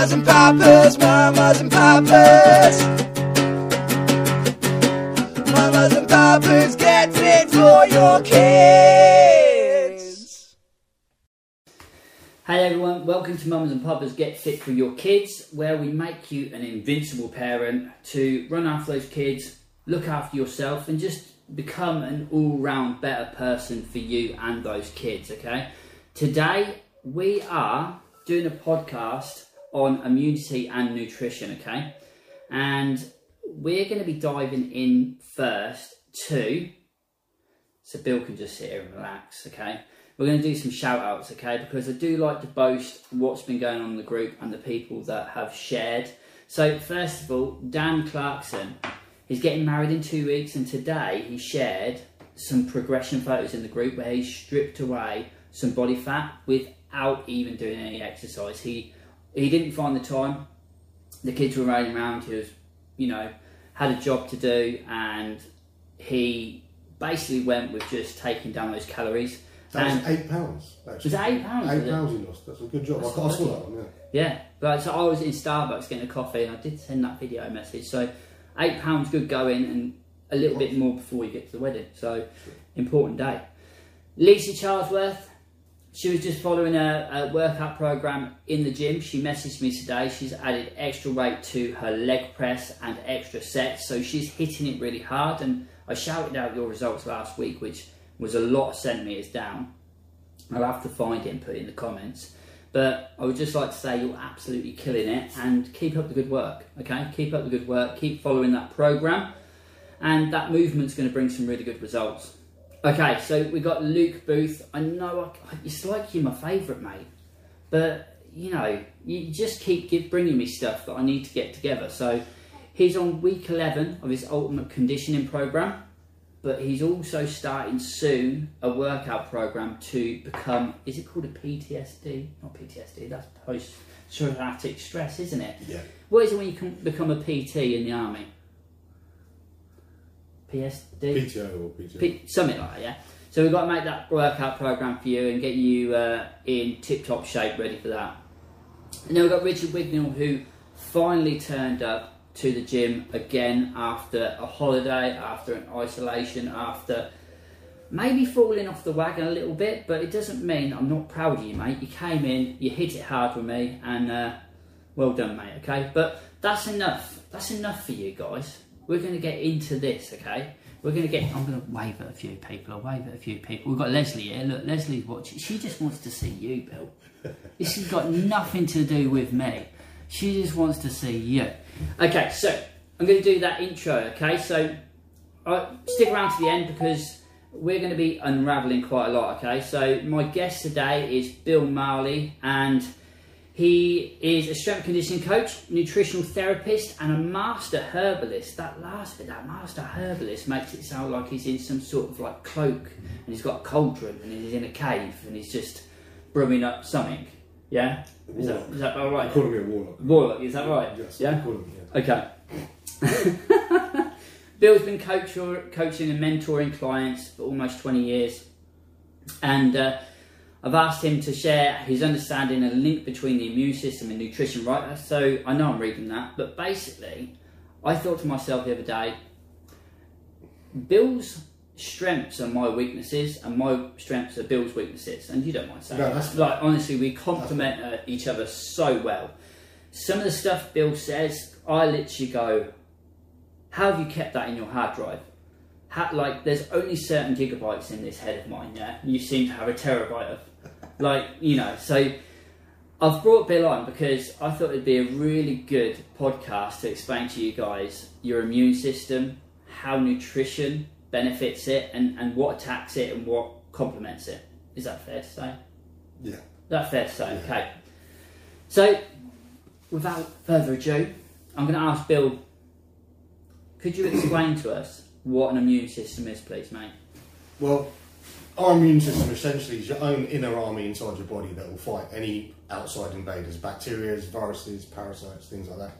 Mamas and papas, mamas and papas. Mamas and papas, get fit for your kids. Hey everyone, welcome to Mums and Papas Get Fit for Your Kids, where we make you an invincible parent to run after those kids, look after yourself, and just become an all round better person for you and those kids, okay? Today we are doing a podcast on immunity and nutrition, okay? And we're going to be diving in first to so Bill can just sit here and relax, okay? We're going to do some shout outs, okay? Because I do like to boast what's been going on in the group and the people that have shared. So, first of all, Dan Clarkson, he's getting married in two weeks, and today he shared some progression photos in the group where he stripped away some body fat without even doing any exercise. He he didn't find the time. The kids were running around. He was, you know, had a job to do, and he basically went with just taking down those calories. That And- was eight pounds. Actually. Was eight pounds, Eight pounds he lost. That's a good job. I, I saw that one. Yeah. Yeah, but so I was in Starbucks getting a coffee, and I did send that video message. So eight pounds good going, and a little bit more before you get to the wedding. So important day. Lisa Charlesworth, she was just following a, a workout program in the gym. She messaged me today. She's added extra weight to her leg press and extra sets, so she's hitting it really hard. And I shouted out your results last week, which was a lot of centimeters down. I'll have to find it and put it in the comments. But I would just like to say you're absolutely killing it and keep up the good work, okay? Keep up the good work, keep following that program, and that movement's going to bring some really good results. Okay, so we got Luke Booth. I know I, it's like you're my favourite, mate, but you know, you just keep give, bringing me stuff that I need to get together. So he's on week 11 of his ultimate conditioning program but he's also starting soon a workout program to become is it called a PTSD? Not PTSD, that's post traumatic stress, isn't it? Yeah. What is it when you can become a PT in the army? PSD? PTO or PTO. P- something like that, yeah. So we've got to make that workout program for you and get you uh, in tip-top shape, ready for that. And then we've got Richard Wignall, who finally turned up to the gym again after a holiday, after an isolation, after maybe falling off the wagon a little bit. But it doesn't mean I'm not proud of you, mate. You came in, you hit it hard with me, and uh, well done, mate. Okay, but that's enough. That's enough for you guys. We're going to get into this, okay? We're going to get. I'm going to wave at a few people. I'll wave at a few people. We've got Leslie here. Look, Leslie's watching. She just wants to see you, Bill. This has got nothing to do with me. She just wants to see you. Okay, so I'm going to do that intro, okay? So uh, stick around to the end because we're going to be unraveling quite a lot, okay? So my guest today is Bill Marley and he is a strength conditioning coach, nutritional therapist, and a master herbalist. That last bit, that master herbalist, makes it sound like he's in some sort of like cloak and he's got a cauldron and he's in a cave and he's just brewing up something. Yeah? Is that, is that all right? call me a warlock. Warlock, is that right? Yes. Yeah? call him, yeah. Okay. Bill's been coach, coaching and mentoring clients for almost 20 years. And uh, I've asked him to share his understanding and link between the immune system and nutrition, right? So I know I'm reading that, but basically, I thought to myself the other day, Bill's strengths are my weaknesses, and my strengths are Bill's weaknesses. And you don't mind saying No, that. Like, honestly, we complement uh, each other so well. Some of the stuff Bill says, I literally go, how have you kept that in your hard drive? How, like, there's only certain gigabytes in this head of mine, yeah? You seem to have a terabyte of. Like, you know, so I've brought Bill on because I thought it'd be a really good podcast to explain to you guys your immune system, how nutrition benefits it, and, and what attacks it and what complements it. Is that fair to say? Yeah. That fair to say, Yeah. okay. So, without further ado, I'm going to ask Bill, could you explain to us what an immune system is, please, mate? Well, our immune system essentially is your own inner army inside your body that will fight any outside invaders, bacteria, viruses, parasites, things like that.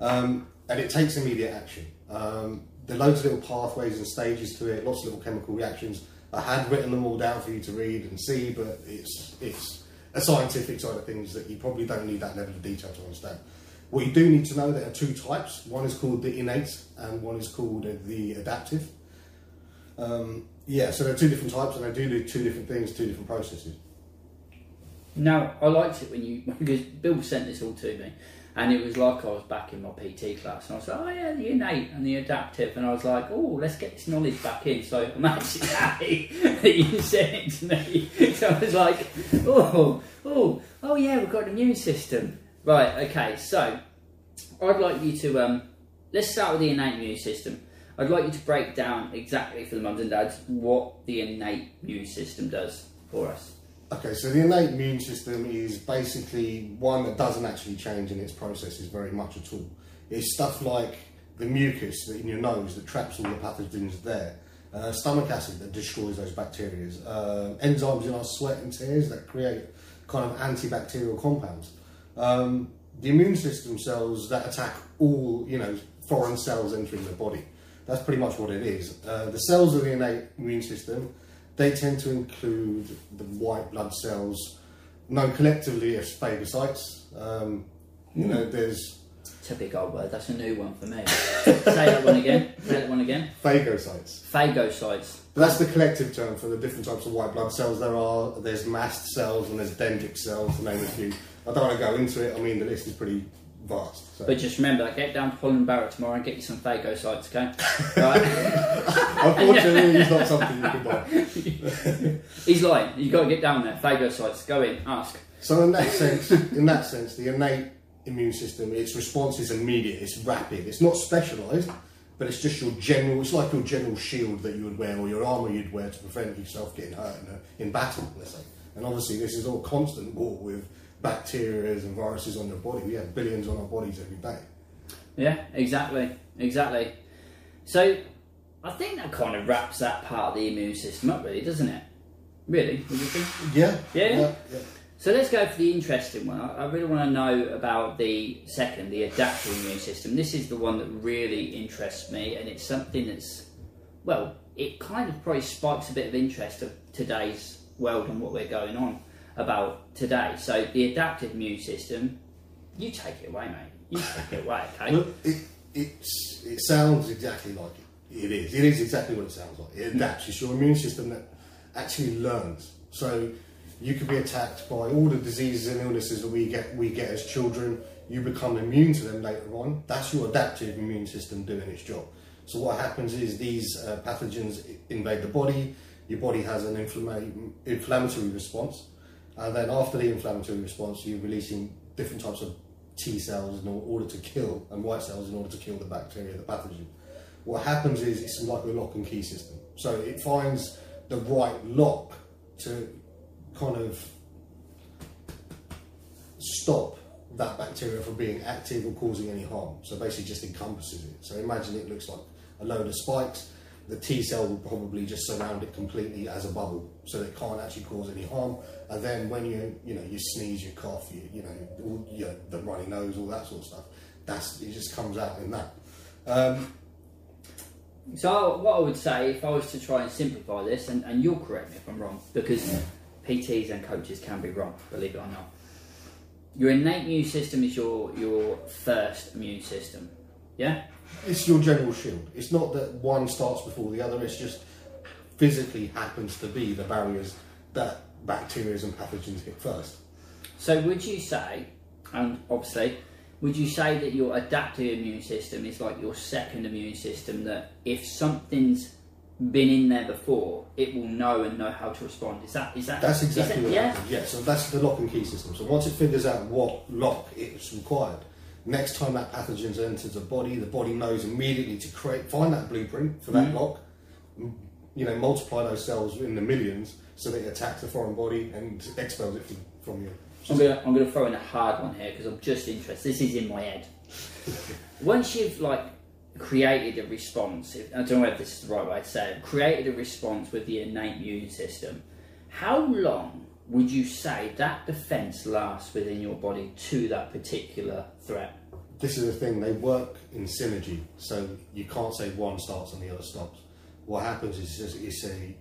Um, and it takes immediate action. Um, there are loads of little pathways and stages to it, lots of little chemical reactions. I had written them all down for you to read and see, but it's it's a scientific side of things that you probably don't need that level of detail to understand. What you do need to know there are two types. One is called the innate, and one is called the adaptive. Um, yeah, so they're two different types, and they do do two different things, two different processes. Now, I liked it when you because Bill sent this all to me, and it was like I was back in my PT class, and I was like, "Oh yeah, the innate and the adaptive," and I was like, "Oh, let's get this knowledge back in." So I'm actually happy that you sent it to me. So I was like, "Oh, oh, oh yeah, we've got an immune system." Right. Okay. So I'd like you to um, let's start with the innate immune system. I'd like you to break down exactly for the mums and dads what the innate immune system does for us. Okay, so the innate immune system is basically one that doesn't actually change in its processes very much at all. It's stuff like the mucus in your nose that traps all the pathogens there, uh, stomach acid that destroys those bacteria, uh, enzymes in our sweat and tears that create kind of antibacterial compounds. Um, the immune system cells that attack all, you know, foreign cells entering the body. That's pretty much what it is. Uh, the cells of the innate immune system, they tend to include the white blood cells, known collectively as phagocytes. Um, you know, there's It's a big old word. That's a new one for me. Say that one again. Say that one again. phagocytes. Phagocytes. But that's the collective term for the different types of white blood cells there are. There's mast cells and there's dendritic cells, to name a few. I don't want to go into it. I mean, the list is pretty vast. So. But just remember, get down to Holland Barrett tomorrow and get you some phagocytes, okay? Right? Unfortunately, it's not something you can buy. He's lying. You've got to get down there. Phagocytes. Go in. Ask. So in that sense, in that sense, the innate immune system, its response is immediate. It's rapid. It's not specialised, but it's just your general. It's like your general shield that you would wear or your armour you'd wear to prevent yourself getting hurt in, a, in battle, let's say. And obviously, this is all constant war with bacteria and viruses on your body. We have billions on our bodies every day. Yeah, exactly. Exactly. So, I think that kind of wraps that part of the immune system up, really, doesn't it? Really? Would you think? Yeah. Yeah? yeah. So let's go for the interesting one. I I really want to know about the second, the adaptive immune system. This is the one that really interests me, and it's something that's, well, it kind of probably spikes a bit of interest of today's world and what we're going on about today. So the adaptive immune system, you take it away, mate. You take it away, okay? Look, it, it's, it sounds exactly like it. It is. It is exactly what it sounds like. It adapts. It's your immune system that actually learns. So you could be attacked by all the diseases and illnesses that we get we get as children. You become immune to them later on. That's your adaptive immune system doing its job. So what happens is these uh, pathogens invade the body. Your body has an inflammatory response, and then after the inflammatory response, you're releasing different types of T cells in order to kill and white cells in order to kill the bacteria, the pathogen. What happens is it's like a lock and key system. So it finds the right lock to kind of stop that bacteria from being active or causing any harm. So basically just encompasses it. So imagine it looks like a load of spikes. The T cell will probably just surround it completely as a bubble, so it can't actually cause any harm. And then when you you know you sneeze, you cough, you you know all, you the runny nose, all that sort of stuff, that's it just comes out in that. Um, So what I would say, if I was to try and simplify this, and, and you'll correct me if I'm wrong, because PTs and coaches can be wrong, believe it or not. Your innate immune system is your your first immune system. Yeah? It's your general shield. It's not that one starts before the other. It's just physically happens to be the barriers that bacteria and pathogens hit first. So would you say, and obviously, would you say that your adaptive immune system is like your second immune system that if something's been in there before, it will know and know how to respond? Is that is that That's is exactly that- what yeah? happens. Yeah, so that's the lock and key system. So once it figures out what lock it's required, next time that pathogen enters the body, the body knows immediately to create find that blueprint for that Mhm. lock. You know, multiply those cells in the millions so that it attacks the foreign body and expels it from, from you. I'm gonna I'm gonna throw in a hard one here because I'm just interested. This is in my head. Once you've like created a response, if- I don't know if this is the right way to say it. Created a response with the innate immune system. How long would you say that defence lasts within your body to that particular threat? This is the thing, they work in synergy, so you can't say one starts and the other stops. What happens is just, it's a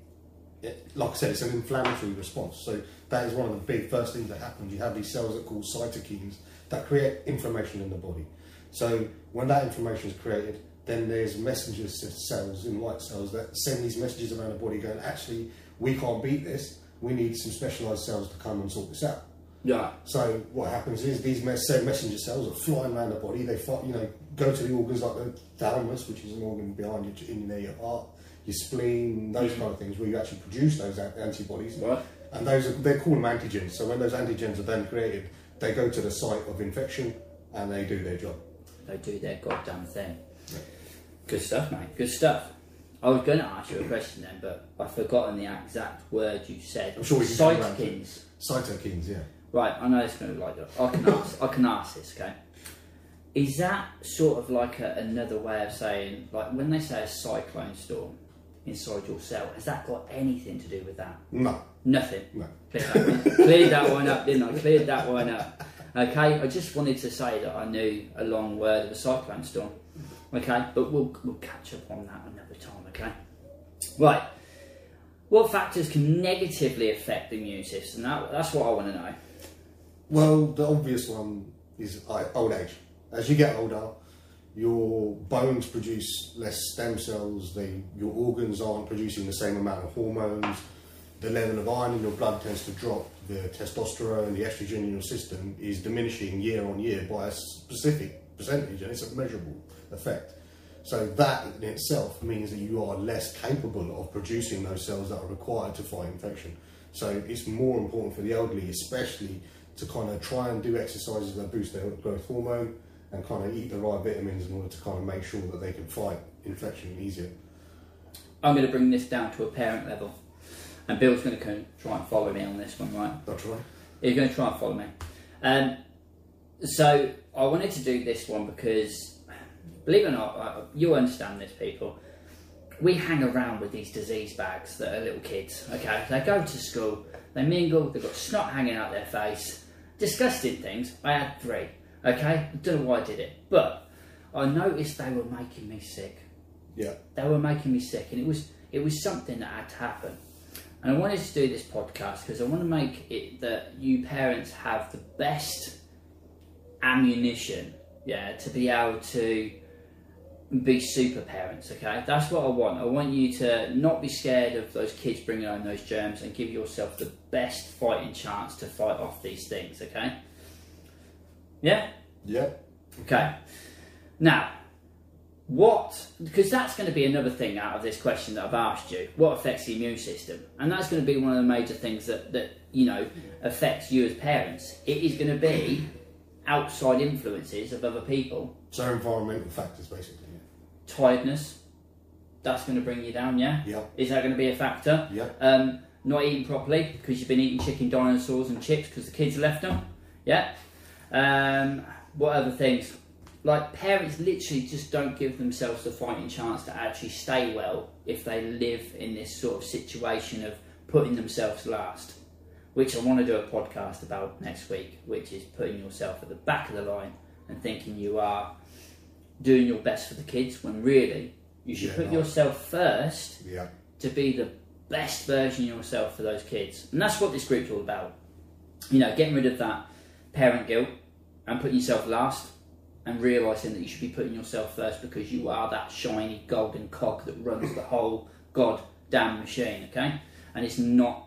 it, like I said, it's an inflammatory response. So that is one of the big first things that happens. You have these cells that called cytokines that create inflammation in the body. So when that inflammation is created, then there's messenger cells in white cells that send these messages around the body going, actually, we can't beat this. We need some specialised cells to come and sort this out. Yeah. So what happens is these mes- same messenger cells are flying around the body. They fight, you know, go to the organs like the thalamus, which is an organ behind your, in there, your uh, heart, your spleen, those mm. kind of things, where you actually produce those a- antibodies. Right. And those are, they call them antigens. So when those antigens are then created, they go to the site of infection and they do their job. They do their goddamn thing. Yeah. Good stuff, mate. Good stuff. I was going to ask you a question then, but I've forgotten the exact word you said. I'm sure we can come around to it. Cytokines. Cytokines, yeah. Right, I know it's going to be like that. I can ask. I can ask this. Okay. Is that sort of like a, another way of saying, like when they say a cyclone storm inside your cell, has that got anything to do with that? No, Nothing. no. Cleared that, one, cleared that one up, didn't I? Cleared that one up. Okay, I just wanted to say that I knew a long word of a cyclone storm. Okay, but we'll, we'll catch up on that another time, okay? Right. What factors can negatively affect the immune system? That, that's what I want to know. Well, the obvious one is old age. As you get older, your bones produce less stem cells. They, your organs aren't producing the same amount of hormones. The level of iron in your blood tends to drop. The testosterone, the estrogen in your system is diminishing year on year by a specific percentage, and it's measurable effect. So that in itself means that you are less capable of producing those cells that are required to fight infection. So it's more important for the elderly, especially, to kind of try and do exercises that boost their growth hormone and kind of eat the right vitamins in order to kind of make sure that they can fight infection easier. I'm going to bring this down to a parent level. And Bill's going to try and follow me on this one, right? That's right. You're going to try and follow me. Um, so I wanted to do this one because, believe it or not, uh, you understand this, people. We hang around with these disease bags that are little kids. Okay, they go to school, they mingle, they've got snot hanging out their face, disgusting things. I had three. Okay, I don't know why I did it, but I noticed they were making me sick. Yeah. They were making me sick, and it was it was something that had to happen. And I wanted to do this podcast because I want to make it that you parents have the best ammunition, yeah, to be able to be super parents. Okay, that's what I want. I want you to not be scared of those kids bringing home those germs and give yourself the best fighting chance to fight off these things. Okay. Yeah. Yeah. Okay. Now, what? Because that's going to be another thing out of this question that I've asked you. What affects the immune system? And that's going to be one of the major things that that you know affects you as parents. It is going to be outside influences of other people. So environmental factors, basically. Tiredness. That's going to bring you down. Yeah. Yeah. Is that going to be a factor? Yeah. Um, not eating properly because you've been eating chicken dinosaurs and chips because the kids left them. Yeah. Um, what other things? Like parents literally just don't give themselves the fighting chance to actually stay well if they live in this sort of situation of putting themselves last. Which I want to do a podcast about next week, which is putting yourself at the back of the line and thinking you are doing your best for the kids when really you should Yeah, put right. yourself first Yeah. to be the best version of yourself for those kids. And that's what this group's all about. You know, getting rid of that parent guilt and putting yourself last and realising that you should be putting yourself first because you are that shiny golden cog that runs the whole goddamn machine, okay? And it's not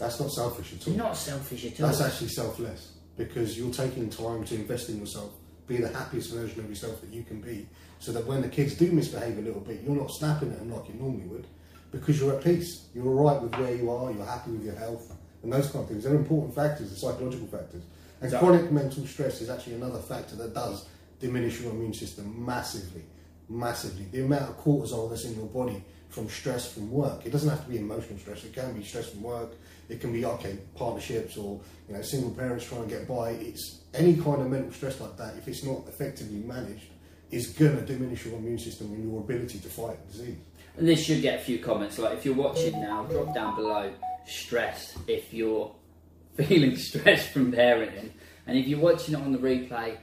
That's not selfish at all. not selfish at all. That's actually selfless because you're taking time to invest in yourself, be the happiest version of yourself that you can be, so that when the kids do misbehave a little bit, you're not snapping at them like you normally would, because you're at peace. You're all right with where you are. You're happy with your health and those kind of things. They're important factors, the psychological factors. And So- chronic mental stress is actually another factor that does diminish your immune system massively, massively. The amount of cortisol that's in your body from stress from work. It doesn't have to be emotional stress. It can be stress from work. It can be okay partnerships or you know single parents trying to get by. It's any kind of mental stress like that. If it's not effectively managed, is going to diminish your immune system and your ability to fight disease. And this should get a few comments. Like if you're watching now, drop down below stress if you're feeling stressed from parenting, and if you're watching it on the replay,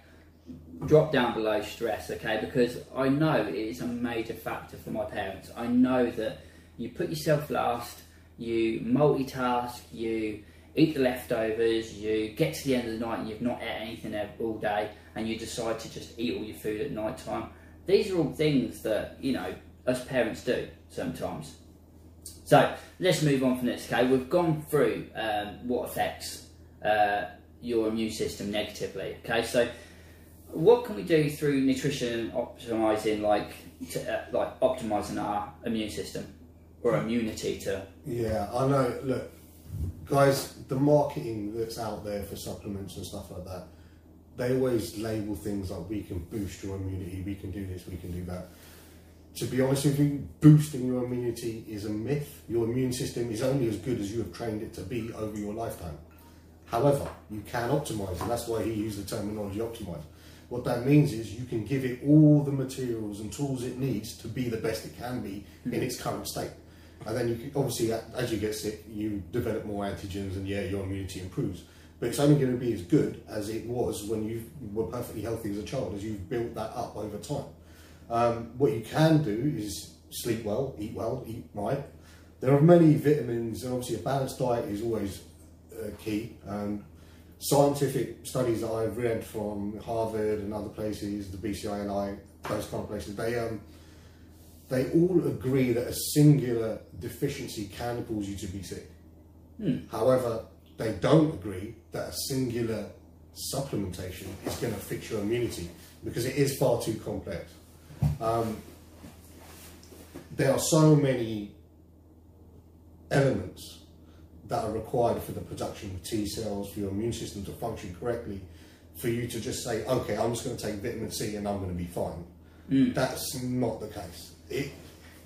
drop down below stress. Okay, because I know it is a major factor for my parents. I know that you put yourself last. you multitask, you eat the leftovers, you get to the end of the night and you've not ate anything all day, and you decide to just eat all your food at night time. These are all things that, you know, us parents do sometimes. So let's move on from this, okay? We've gone through um, what affects uh, your immune system negatively, okay? So what can we do through nutrition optimizing, like, to, uh, like optimizing our immune system or immunity to? Yeah, I know. Look, guys, the marketing that's out there for supplements and stuff like that, they always label things like we can boost your immunity, we can do this, we can do that. To be honest with you, boosting your immunity is a myth. Your immune system is only as good as you have trained it to be over your lifetime. However, you can optimize, and that's why he used the terminology optimize. What that means is you can give it all the materials and tools it needs to be the best it can be in its current state. And then you can, obviously, as you get sick, you develop more antigens, and yeah, your immunity improves. But it's only going to be as good as it was when you were perfectly healthy as a child, as you've built that up over time. Um, what you can do is sleep well, eat well, eat right. There are many vitamins, and obviously, a balanced diet is always uh, key. Um, scientific studies that I've read from Harvard and other places, the BCI BCINI, those kind of places, they um, they all agree that a singular deficiency can cause you to be sick. Hmm. However, they don't agree that a singular supplementation is going to fix your immunity because it is far too complex. Um, there are so many elements that are required for the production of T cells, for your immune system to function correctly, for you to just say, okay, I'm just going to take vitamin C and I'm going to be fine. Mm. That's not the case. It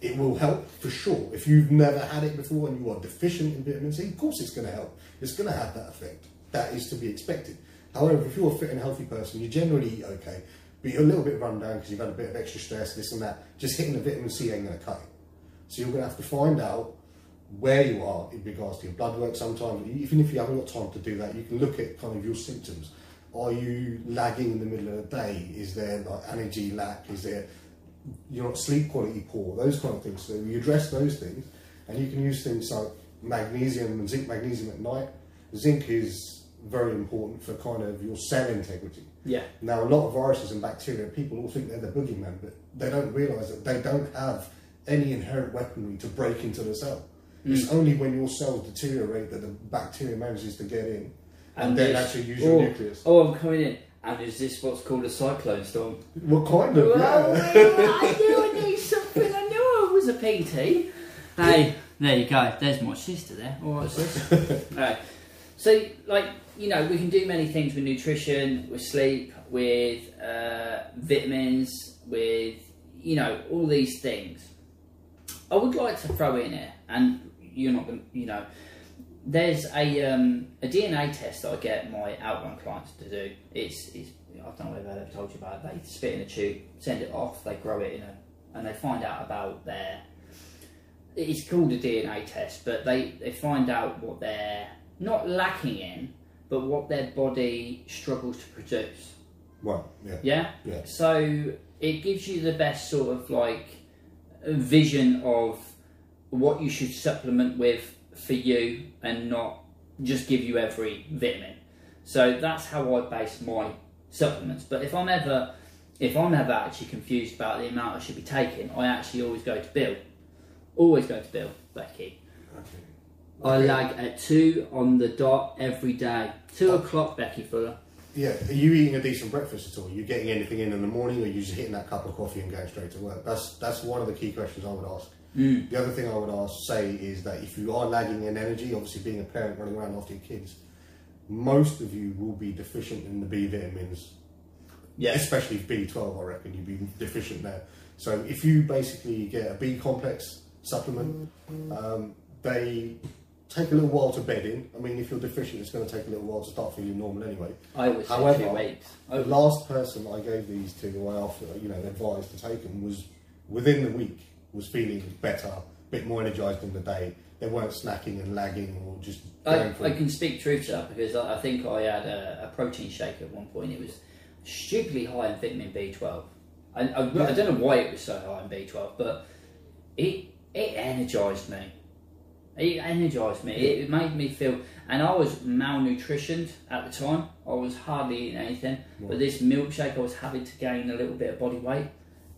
it will help for sure. If you've never had it before and you are deficient in vitamin C, of course it's going to help. It's going to have that effect. That is to be expected. However, if you're a fit and healthy person, you generally eat okay, but you're a little bit run down because you've had a bit of extra stress, this and that. Just hitting the vitamin C ain't going to cut it. So you're going to have to find out where you are in regards to your blood work. Sometimes, even if you haven't got time to do that, you can look at kind of your symptoms. Are you lagging in the middle of the day? Is there like energy lack? Is there you're not sleep quality poor? Those kind of things. So you address those things, and you can use things like magnesium and zinc magnesium at night. Zinc is very important for kind of your cell integrity. Yeah. Now, a lot of viruses and bacteria, people all think they're the boogeyman, but they don't realise that they don't have any inherent weaponry to break into the cell. It's only when your cells deteriorate that the bacteria manages to get in and, then actually use your oh, nucleus. Oh, I'm coming in. And is this what's called a cyclone storm? What kind of? Well, Yeah. I knew I knew something. I knew I was a PT. Hey, there you go. There's my sister there. All right, sis. All right. So, like, you know, we can do many things with nutrition, with sleep, with uh, vitamins, with, you know, all these things. I would like to throw in here, and you're not going to, you know, there's a um, a DNA test that I get my outrun clients to do. It's, it's I don't know if I've ever told you about it. They spit in a tube, send it off, they grow it in a, and they find out about their. It's called a DNA test, but they they find out what they're not lacking in, but what their body struggles to produce. Well, yeah. Yeah. Yeah. So it gives you the best sort of like vision of what you should supplement with for you, and not just give you every vitamin. So that's how I base my supplements. But if I'm ever if I'm ever actually confused about the amount I should be taking, I actually always go to Bill. Always go to Bill, Becky. Okay. I lag at two on the dot every day. Two oh. o'clock, Becky Fuller. Yeah, are you eating a decent breakfast at all? Are you getting anything in in the morning, or are you just hitting that cup of coffee and going straight to work? That's that's one of the key questions I would ask. Mm. The other thing I would ask, say, is that if you are lagging in energy, obviously being a parent running around after your kids, most of you will be deficient in the B vitamins, Yeah. especially B12. I reckon you'd be deficient there. So if you basically get a B complex supplement, um, they take a little while to bed in. I mean, if you're deficient, it's going to take a little while to start feeling normal anyway. I say However, weeks. The last person I gave these to, I after you know advised to take them, was within the week was feeling better, a bit more energised in the day. They weren't snacking and lagging or just I, I can speak truth to that because I, I think I had a, a protein shake at one point. It was stupidly high in vitamin B12. I, I, I don't know why it was so high in B12, but it it energised me. It energised me. It, it made me feel, and I was malnutritioned at the time. I was hardly eating anything, but this milkshake I was having to gain a little bit of body weight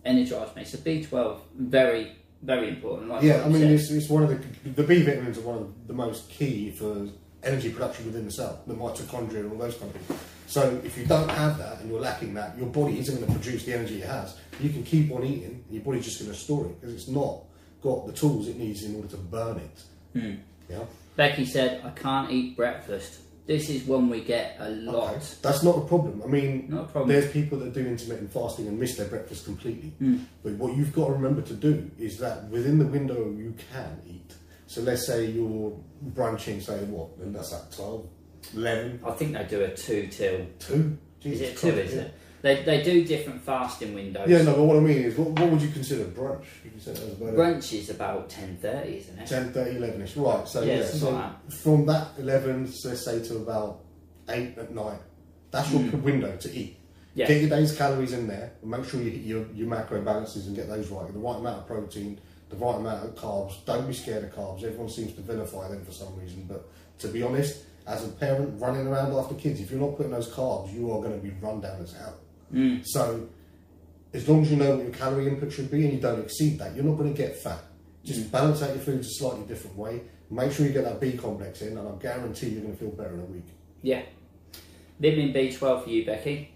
energised me. So B12 very very important. Like Yeah, I mean, it's, it's one of the the B vitamins are one of the most key for energy production within the cell, the mitochondria and all those kind of things. So if you don't have that and you're lacking that, your body isn't going to produce the energy it has. You can keep on eating, and your body's just going to store it because it's not got the tools it needs in order to burn it. Hmm. Yeah, Becky said, "I can't eat breakfast." This is one we get a lot. Okay. That's not a problem. I mean, Not a problem. there's people that do intermittent fasting and miss their breakfast completely. Hmm. But what you've got to remember to do is that within the window you can eat. So let's say you're brunching, say what, and that's at 12, 11, I think they do a two till. 2. Is it two? Christ, Is yeah. it? They, they do different fasting windows. Yeah, no, but what I mean is, what, what would you consider brunch? You that as about Brunch is about ten thirty, isn't it? 10, 30, 11 ish. Right, so Yeah, yeah, so like from that 11, so let's say to about 8 at night, that's your hmm. window to eat. Yeah. Get your day's calories in there and make sure you hit your, your macro balances and get those right. The right amount of protein, the right amount of carbs. Don't be scared of carbs. Everyone seems to vilify them for some reason. But to be honest, as a parent running around after kids, if you're not putting those carbs, you are going to be run down as hell. Mm. So as long as you know what your calorie input should be and you don't exceed that, you're not going to get fat. Just balance out your foods a slightly different way. Make sure you get that B complex in, and I guarantee you're going to feel better in a week. Yeah. Vitamin B12 for you, Becky.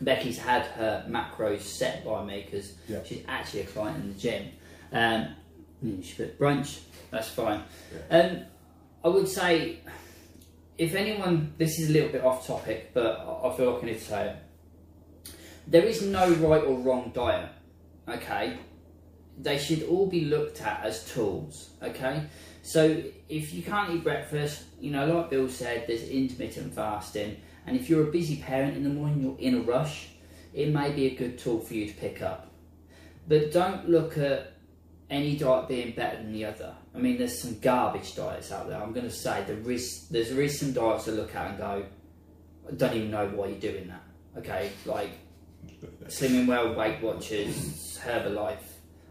Becky's had her macros set by me because Yeah. she's actually a client in the gym. Um, mm, she put brunch, that's fine. Um, I would say, if anyone, this is a little bit off topic, but I I feel like I need to say it. There is no right or wrong diet, okay? They should all be looked at as tools, okay? So if you can't eat breakfast, you know, like Bill said, there's intermittent fasting, and if you're a busy parent in the morning, you're in a rush, it may be a good tool for you to pick up. But don't look at any diet being better than the other. I mean, there's some garbage diets out there. I'm going to say there is there's there is some diets to look at and go, I don't even know why you're doing that. Okay, like Slimming World, Weight Watchers, Herbalife.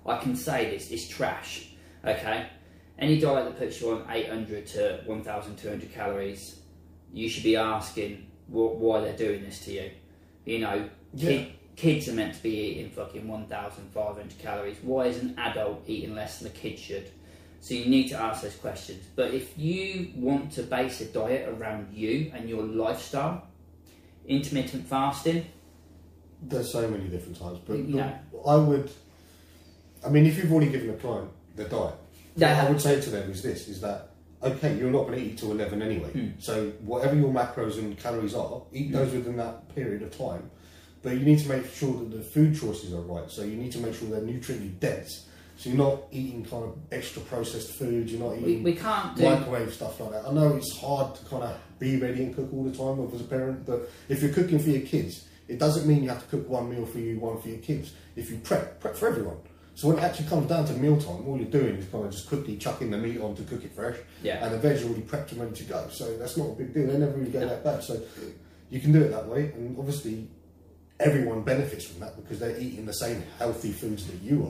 I can say this, it's trash. Okay, any diet that puts you on 800 to 1,200 calories, you should be asking wh- why they're doing this to you. You know, kid, kids are meant to be eating fucking 1,500 calories. Why is an adult eating less than a kid should? So you need to ask those questions. But if you want to base a diet around you and your lifestyle, intermittent fasting, There's so many different types, but. I would. I mean, if you've already given a client the diet, Yeah. what I would say to them is this: is that okay? You're not going to eat till eleven anyway. Hmm. So whatever your macros and calories are, eat those within that period of time. But you need to make sure that the food choices are right. So you need to make sure they're nutriently dense. So you're not eating kind of extra processed food. You're not we, eating we can't do. microwave stuff like that. I know it's hard to kind of be ready and cook all the time as a parent, but if you're cooking for your kids, it doesn't mean you have to cook one meal for you, one for your kids. If you prep, prep for everyone. So when it actually comes down to mealtime, all you're doing is kind of just quickly chucking the meat on to cook it fresh, Yeah. and the veg are already prepped and ready to go. So that's not a big deal. They never really go that bad. So you can do it that way, and obviously everyone benefits from that because they're eating the same healthy foods that you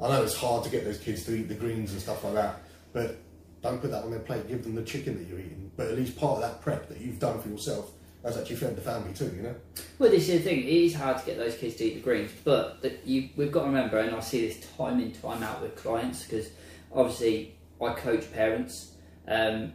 are. I know it's hard to get those kids to eat the greens and stuff like that, but don't put that on their plate. Give them the chicken that you're eating, but at least part of that prep that you've done for yourself has actually fed the family too. You know? Well, this is the thing. It is hard to get those kids to eat the greens, but the, you, we've got to remember, and I see this time in time out with clients because obviously I coach parents. Um,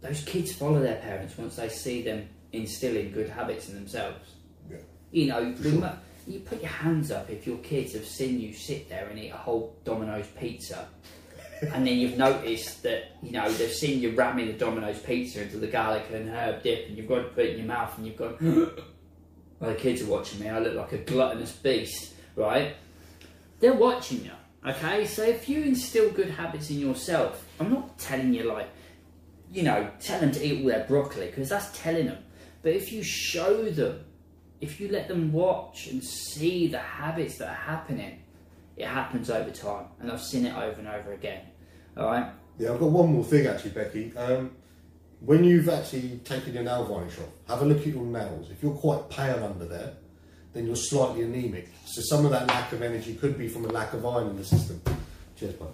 those kids follow their parents once they see them instilling good habits in themselves. Yeah. You know, sure. you put your hands up if your kids have seen you sit there and eat a whole Domino's pizza. And then you've noticed that you know they've seen you ramming the Domino's pizza into the garlic and herb dip, and you've got to put it in your mouth, and you've got. well, the kids are watching me. I look like a gluttonous beast, right? They're watching you, okay? So if you instill good habits in yourself, I'm not telling you like, you know, tell them to eat all their broccoli because that's telling them. But if you show them, if you let them watch and see the habits that are happening, it happens over time, and I've seen it over and over again. All right. Yeah, I've got one more thing actually, Becky. Um, when you've actually taken your nail varnish off, have a look at your nails. If you're quite pale under there, then you're slightly anemic. So some of that lack of energy could be from a lack of iron in the system. Cheers, bud.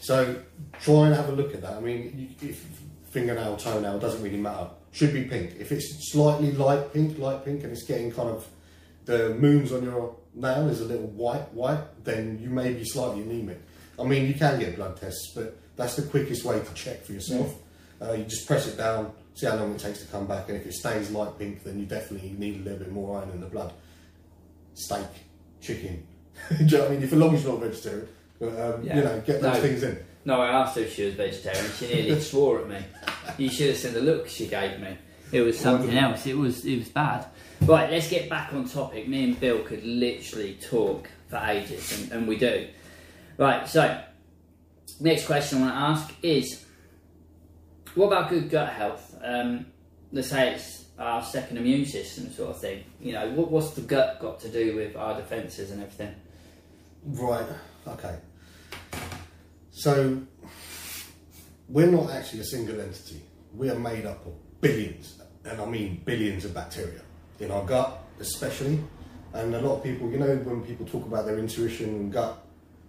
So try and have a look at that. I mean, if fingernail, toenail doesn't really matter. Should be pink. If it's slightly light pink, light pink, and it's getting kind of the moons on your nail is a little white, white, then you may be slightly anemic. I mean, you can get blood tests, but that's the quickest way to check for yourself. Uh, you just press it down, see how long it takes to come back, and if it stays light pink, then you definitely need a little bit more iron in the blood. Steak, chicken. Do you know what I mean? If as long as you're not vegetarian, but um, Yeah. you know, get those No. things in. No, I asked her if she was vegetarian. She nearly swore at me. You should have seen the look she gave me. It was something else. It was it was bad. Right, let's get back on topic. Me and Bill could literally talk for ages, and, and we do. Right, so next question I want to ask is, what about good gut health? Um, let's say it's our second immune system sort of thing. You know, what, what's the gut got to do with our defences and everything? Right. Okay. So we're not actually a single entity. We are made up of billions, and I mean billions of bacteria in our gut, especially. And a lot of people, you know, when people talk about their intuition and gut,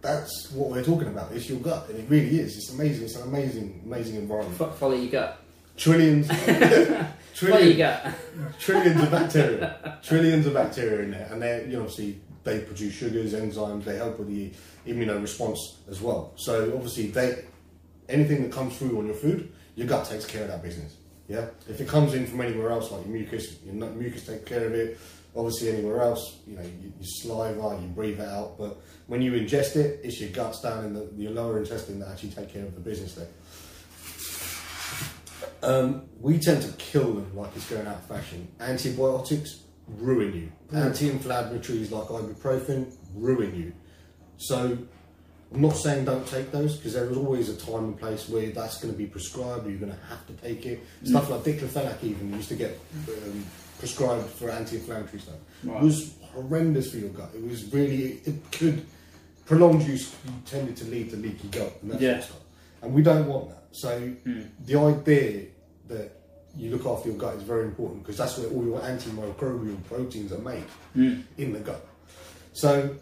that's what we're talking about. It's your gut, and it really is. It's amazing. It's an amazing, amazing environment. Fo- Follow your gut. Trillions, Follow your trillions, gut. trillions of bacteria, trillions of bacteria in there, and they, you know, obviously they produce sugars, enzymes. They help with the immune response as well. So obviously, they anything that comes through on your food, your gut takes care of that business. Yeah, if it comes in from anywhere else, like your mucus, your mucus takes care of it. Obviously, anywhere else, you know, your, your saliva, you breathe it out. But when you ingest it, it's your guts down in the, your lower intestine that actually take care of the business there. Um, we tend to kill them like it's going out of fashion. Antibiotics ruin you. Anti-inflammatories like ibuprofen ruin you. So I'm not saying don't take those because there is always a time and place where that's going to be prescribed. You're going to have to take it. Stuff like diclofenac even used to get um, prescribed for anti-inflammatory stuff. Right. It was horrendous for your gut. It was really it could prolonged use tended to lead to leaky gut and that sort Yeah. of stuff. And we don't want that. So Hmm. the idea that you look after your gut is very important because that's where all your antimicrobial proteins are made Hmm. in the gut. So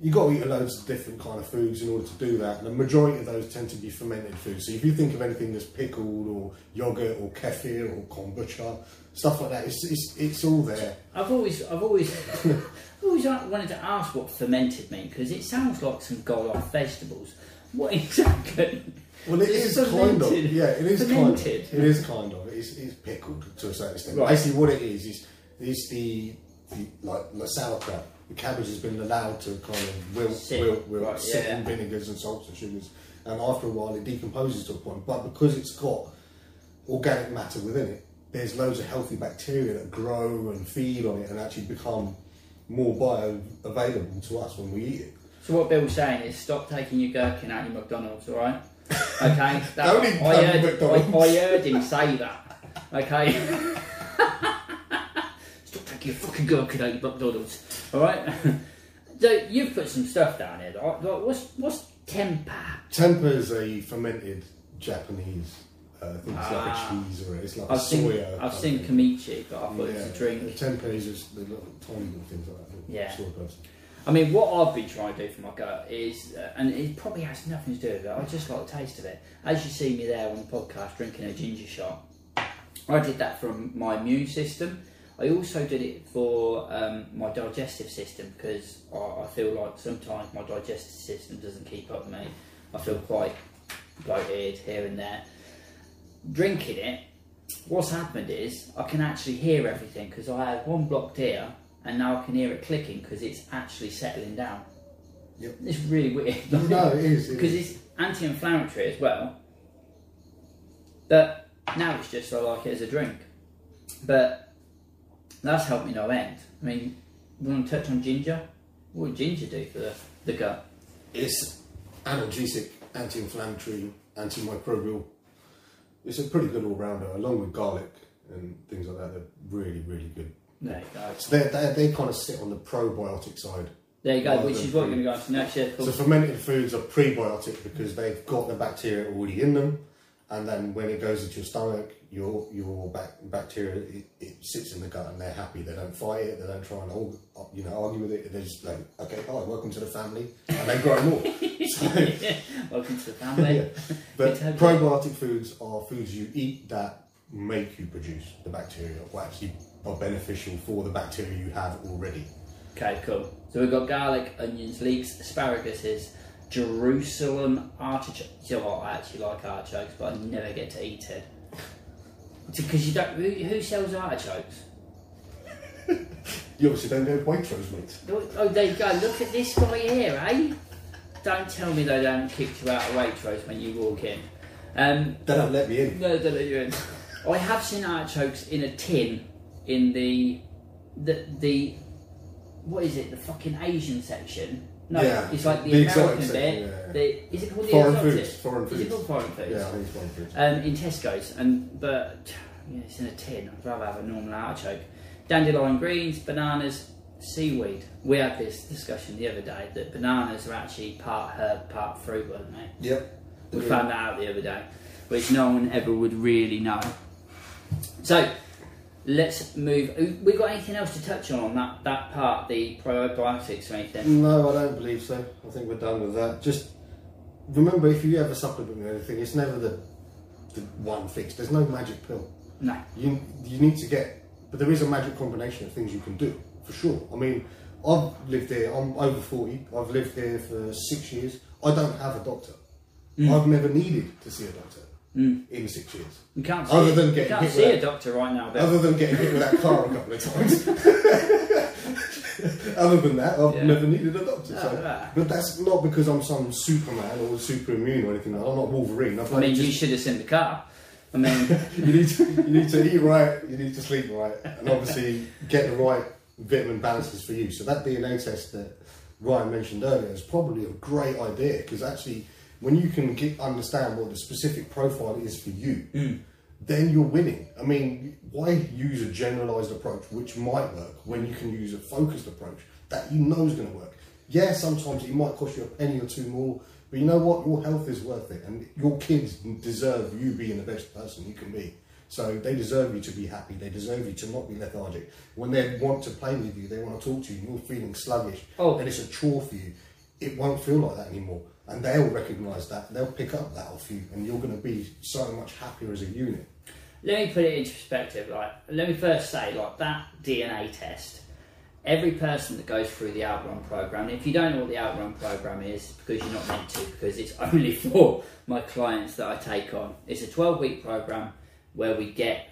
you got to eat loads of different kind of foods in order to do that, and the majority of those tend to be fermented foods. So if you think of anything that's pickled or yogurt or kefir or kombucha, stuff like that, it's it's, it's all there. I've always, I've always, I've always wanted to ask what fermented means because it sounds like some god off vegetables. What exactly? Well, It's is kind of. Yeah, it is kind of. It is kind of. It's, it's pickled to a certain extent. Right. Basically, what it is is is the, the like the sauerkraut. The cabbage has been allowed to kind of wilt, Sit. wilt, wilt, Right, sit yeah. in vinegars and salts and sugars, and after a while it decomposes to a point. But because it's got organic matter within it, there's loads of healthy bacteria that grow and feed on it and actually become more bioavailable to us when we eat it. So what Bill's saying is stop taking your gherkin out of your McDonald's, all right? Okay. That, Don't eat I, heard, McDonald's. I, I heard him say that. Okay. your fucking out of your McDonald's, all right? so you've put some stuff down here. Like, what's what's tempeh? Tempeh is a fermented Japanese. Uh, I think it's Ah. like a cheese or it's like I've a seen soya. I've seen kimchi, but I thought it was a Yeah, drink. Tempeh is just the little tiny little things like that. Yeah. person. I mean, what I've been trying to do for my gut is, uh, and it probably has nothing to do with it, I just like the taste of it. As you see me there on the podcast drinking a ginger shot, I did that from my immune system. I also did it for um, my digestive system because I, I feel like sometimes my digestive system doesn't keep up with me. I feel quite bloated here and there. Drinking it, what's happened is I can actually hear everything because I had one blocked ear and now I can hear it clicking because it's actually settling down. Yep. It's really weird. No, it is. because is. it's anti-inflammatory as well. But now it's just I like it as a drink. But that's helped me no end. I mean, we want to touch on ginger. What would ginger do for the, the gut? It's analgesic, anti-inflammatory, antimicrobial. It's a pretty good all-rounder, along with garlic and things like that. They're really, really good. There you go. So they they they kind of sit on the probiotic side. There you go. Which is what we're going to go on to next. Yeah, cool. So fermented foods are prebiotic because they've got the bacteria already in them, and then when it goes into your stomach, your your bac- bacteria it, it sits in the gut and they're happy. They don't fight it. They don't try and argue, you know argue with it. They're just like, okay, hi, welcome to the family, and they grow more. so, Welcome to the family. yeah. But probiotic foods are foods you eat that make you produce the bacteria, or actually are beneficial for the bacteria you have already. Okay, cool. So we've got garlic, onions, leeks, asparaguses, Jerusalem artichoke. You know what? I actually like artichokes, but I never get to eat it. Because you don't. Who, who sells artichokes? You obviously don't go to Waitrose, mate. Oh, there you go. Look at this guy here, eh? Don't tell me they don't kick you out of Waitrose when you walk in. Um, They don't let me in. No, don't let you in. I have seen artichokes in a tin in the the the what is it? The fucking Asian section. No, Yeah, it's like the, the American section, bit. yeah. The, is it called the Foreign exotic? foods, foreign Is it foods. called foreign foods? Yeah, I think it's one fruit. Um, in Tesco's, and but yeah, it's in a tin. I'd rather have a normal artichoke. Dandelion greens, bananas, seaweed. We had this discussion the other day that bananas are actually part herb, part fruit, weren't they? Yep. We found that out the other day, which no one ever would really know. So let's move. We got anything else to touch on on that that part, the probiotics or anything? No, I don't believe so. I think we're done with that. Just remember, if you ever supplement with anything, it's never the, the one fix. There's no magic pill. No. You you need to get, but there is a magic combination of things you can do for sure. I mean, I've lived here. I'm over forty. I've lived here for six years. I don't have a doctor. Mm. I've never needed to see a doctor Hmm. in six years. You can't see, Other than you getting can't hit see a that- doctor right now, but Other than getting hit with that car a couple of times. Other than that, I've Yeah. never needed a doctor. Oh, so. right. But that's not because I'm some Superman or super immune or anything. like that. I'm not Wolverine. I've I mean, just- you should have seen the car. I mean, you need to you need to eat right, you need to sleep right, and obviously get the right vitamin balances for you. So that DNA test that Ryan mentioned earlier is probably a great idea because actually, when you can get, understand what the specific profile is for you, mm. then you're winning. I mean, why use a generalized approach which might work when you can use a focused approach that you know is going to work? Yeah, sometimes it might cost you a penny or two more, but you know what? Your health is worth it, and your kids deserve you being the best person you can be. So they deserve you to be happy. They deserve you to not be lethargic. When they want to play with you, they want to talk to you. You're feeling sluggish, Oh. and it's a chore for you. It won't feel like that anymore, and they'll recognise that. They'll pick up that off you, and you're going to be so much happier as a unit. let me put it into perspective. Like, let me first say, like that DNA test. Every person that goes through the Outrun program, if you don't know what the Outrun program is, because you're not meant to, because it's only for my clients that I take on. It's a 12 week program where we get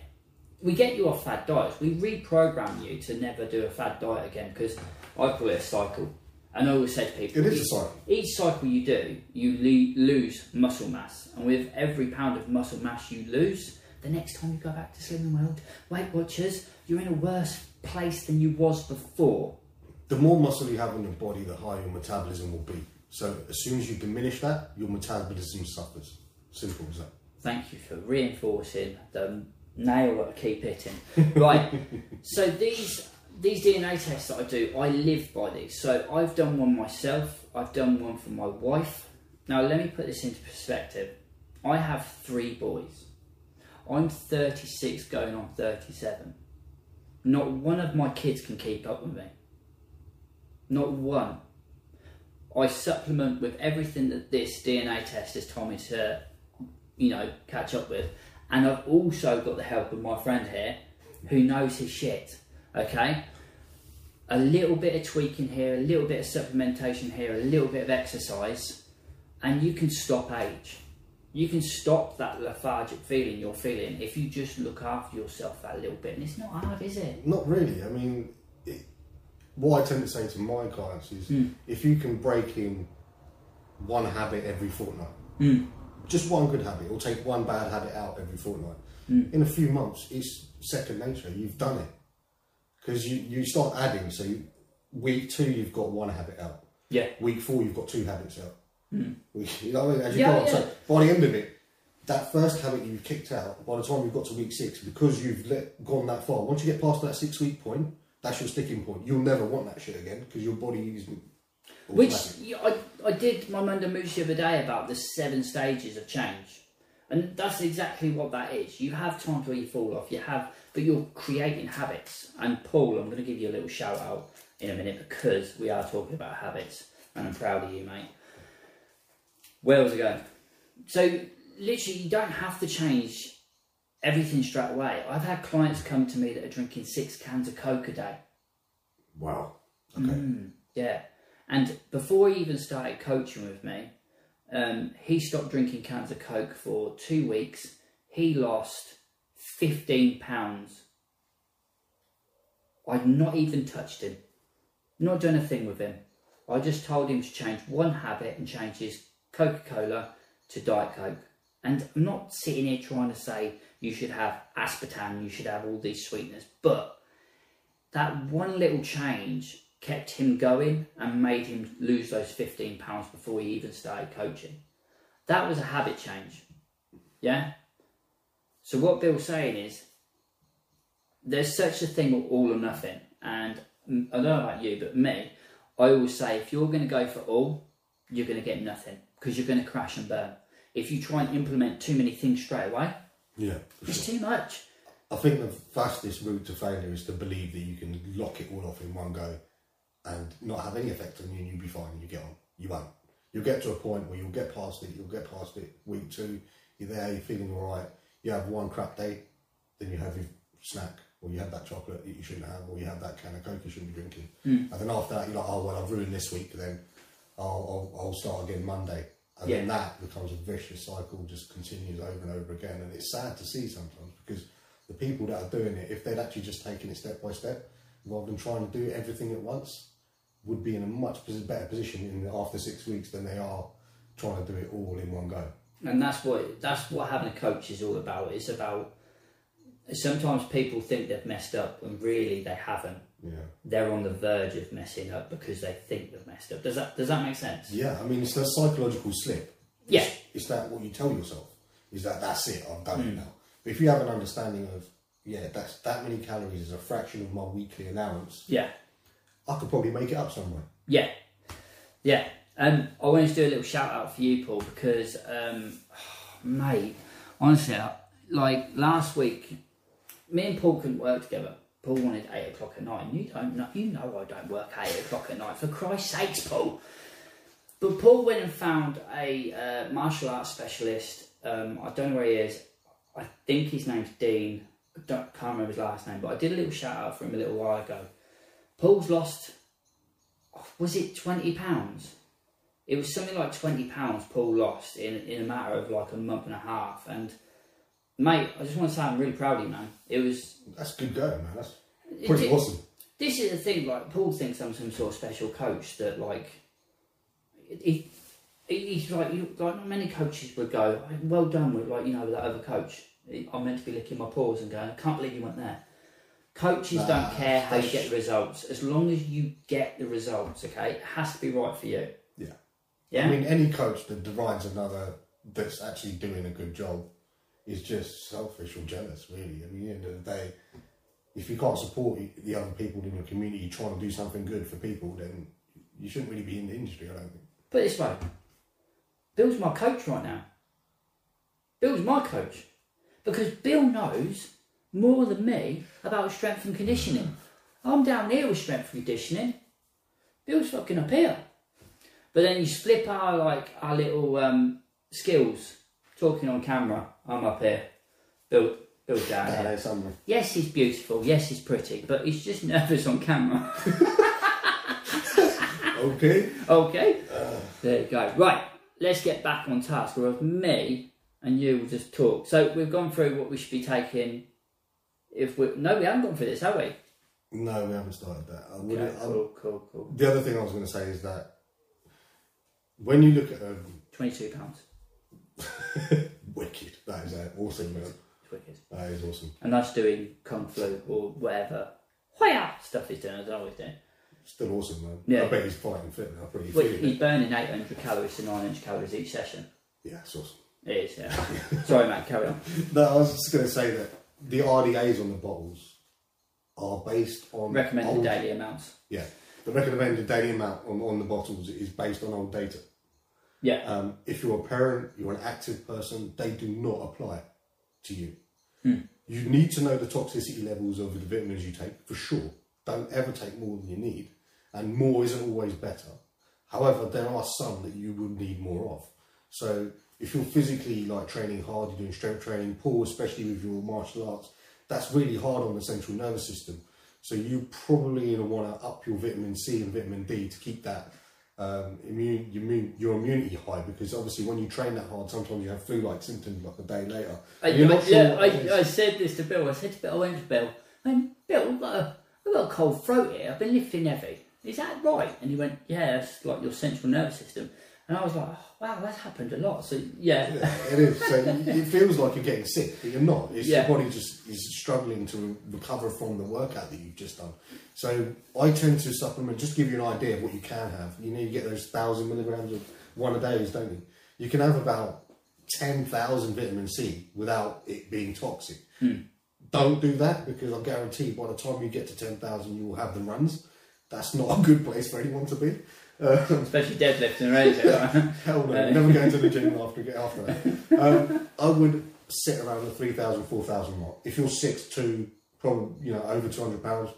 we get you off fad diets. We reprogram you to never do a fad diet again because I call it a cycle. And I always say to people, It is a each- cycle. Each cycle you do, you le- lose muscle mass, and with every pound of muscle mass you lose, the next time you go back to Slimming World, Weight Watchers, you're in a worse place than you was before. The more muscle you have in your body, the higher your metabolism will be. So as soon as you diminish that, your metabolism suffers. Simple as that. Thank you for reinforcing the nail that I keep hitting. Right. so these these DNA tests that I do, I live by these. So I've done one myself. I've done one for my wife. Now let me put this into perspective. I have three boys. I'm 36 going on 37. Not one of my kids can keep up with me. Not one. I supplement with everything that this DNA test has told me to you know, catch up with. And I've also got the help of my friend here who knows his shit. Okay? A little bit of tweaking here, a little bit of supplementation here, a little bit of exercise, and you can stop age. You can stop that lethargic feeling you're feeling if you just look after yourself that little bit. And it's not hard, is it? Not really. I mean, it, what I tend to say to my clients is Mm. if you can break in one habit every fortnight, Mm. just one good habit, or take one bad habit out every fortnight, Mm. in a few months, it's second nature. You've done it. Because you, you start adding, so you, week two, you've got one habit out. Yeah. Week four, you've got two habits out. Week- You know, what I mean? as you Yeah, go on. yeah. So by the end of it, that first habit you've kicked out, by the time you've got to week six, because you've let, gone that far, once you get past that six week point, that's your sticking point. You'll never want that shit again because your body is Which yeah, I, I did my Monday Moose the other day about the seven stages of change. And that's exactly what that is. You have times where you fall off, you have, but you're creating habits. And Paul, I'm going to give you a little shout out in a minute because we are talking about habits, and I'm proud of you, mate. Where was I going? So, literally, you don't have to change everything straight away. I've had clients come to me that are drinking six cans of Coke a day. Wow. Okay. Mm, yeah. And before he even started coaching with me, um, he stopped drinking cans of Coke for two weeks. He lost 15 pounds. I'd not even touched him, not done a thing with him. I just told him to change one habit and change his Coca Cola to Diet Coke. And I'm not sitting here trying to say you should have aspartame, you should have all these sweeteners, but that one little change kept him going and made him lose those 15 pounds before he even started coaching. That was a habit change. Yeah? So what Bill's saying is there's such a thing of all or nothing. And I don't know about you, but me, I always say if you're going to go for all, you're going to get nothing because you're going to crash and burn. If you try and implement too many things straight away, Yeah. it's sure. too much. I think the fastest route to failure is to believe that you can lock it all off in one go and not have any effect on you and you'll be fine and you get on. You won't. You'll get to a point where you'll get past it, you'll get past it week two, you're there, you're feeling alright, you have one crap day, then you have your snack, or you have that chocolate that you shouldn't have, or you have that can of Coke you shouldn't be drinking. Hmm. And then after that you're like, oh well I've ruined this week then I'll, I'll, I'll start again Monday. And then that becomes a vicious cycle, just continues over and over again. And it's sad to see sometimes because the people that are doing it, if they'd actually just taken it step by step, rather than trying to do everything at once, would be in a much better position in after six weeks than they are trying to do it all in one go. And that's what that's what having a coach is all about. It's about sometimes people think they've messed up when really they haven't. Yeah. They're on the verge of messing up because they think they've messed up. Does that does that make sense? Yeah, I mean, it's that psychological slip. Yeah. It's, that what you tell yourself is that that's it, I've done Hmm. it now. But if you have an understanding of, yeah, that's that many calories is a fraction of my weekly allowance, Yeah, I could probably make it up somewhere. yeah, yeah. Um, I wanted to do a little shout out for you, Paul, because um, mate, honestly, like last week, me and Paul couldn't work together. Paul wanted eight o'clock at night, and you don't know. You know I don't work eight o'clock at night. For Christ's sakes, Paul. But Paul went and found a uh, martial arts specialist. Um, I don't know where he is. I think his name's Dean. I don't, can't remember his last name, but I did a little shout out for him a little while ago. Paul's lost. Was it twenty pounds? It was something like twenty pounds. Paul lost in in a matter of like a month and a half. And mate, I just want to say I'm really proud of you, man. It was That's good going, man. That's pretty did- awesome. this is the thing, like Paul thinks I'm some sort of special coach that like he, he he's like you like not many coaches would go, well done with like, you know, that other coach. I'm meant to be licking my paws and going, I can't believe you went there. Coaches Nah, don't care how you get the results. As long as you get the results, okay, it has to be right for you. Yeah. I mean, any coach that derides another that's actually doing a good job is just selfish or jealous, really. I mean, at the end of the day, if you can't support the other people in your community trying to do something good for people, then you shouldn't really be in the industry, I don't think. Put it this way Bill's my coach right now. Bill's my coach. Because Bill knows more than me about strength and conditioning. I'm down here with strength and conditioning. Bill's fucking up here. But then you flip our like our little um, skills, talking on camera. I'm up here. Bill Bill's down here. somewhere. Yes, he's beautiful. Yes, he's pretty. But he's just nervous on camera. Okay. Okay. There you go. Right, let's get back on task. Whereas me and you will just talk. So we've gone through what we should be taking. If we no, we haven't gone through this, have we? No, we haven't started that. I Okay, I- cool, cool, cool. the other thing I was going to say is that when you look at a Twenty-two pounds. wicked, that is uh, awesome, man. It's wicked. That is awesome. And that's doing kung flu or whatever. Hoya stuff he's doing. as I always doing. Still awesome, man. Yeah. I bet he's fighting fit now. Pretty Well, he's burning eight hundred calories to nine hundred calories each session. Yeah, it's awesome. It is. Yeah. Sorry, Matt. Carry on. No, I was just going to say that the RDAs on the bottles are based on Recommended old- daily amounts. Yeah, the recommended daily amount on, on the bottles is based on old data. Yeah. Um, if you're a parent, you're an active person, they do not apply to you. You need to know the toxicity levels of the vitamins you take for sure. Don't ever take more than you need, and more isn't always better. However, there are some that you would need more of. So if you're physically like training hard, you're doing strength training, pull, especially with your martial arts, that's really hard on the central nervous system. So you probably want to up your vitamin C and vitamin D to keep that um, immune, your, immune, your immunity high because obviously when you train that hard, sometimes you have flu-like symptoms like a day later. I, you're not I- yeah, sure what. I, I said this to Bill. I said to Bill, I went to Bill, went, Bill, I've got, a, I've got a cold throat here. I've been lifting heavy. Is that right? And he went, yeah, it's like your central nervous system. And I was like, oh, wow, that's happened a lot. So, yeah. Yeah, it is. So it feels like you're getting sick, but you're not. It's Yeah. your body just is struggling to recover from the workout that you've just done. So I tend to supplement, just give you an idea of what you can have. You know, you get those thousand milligrams of one a day, don't you? You can have about 10,000 vitamin C without it being toxic. Hmm. Don't do that because I guarantee by the time you get to 10,000, you will have the runs. That's not a good place for anyone to be. Especially deadlifting right? Hell no, never go into the gym after get after that. Um, I would sit around the 3,000, 4,000 mark. If you're 6'2", probably you know over 200 pounds,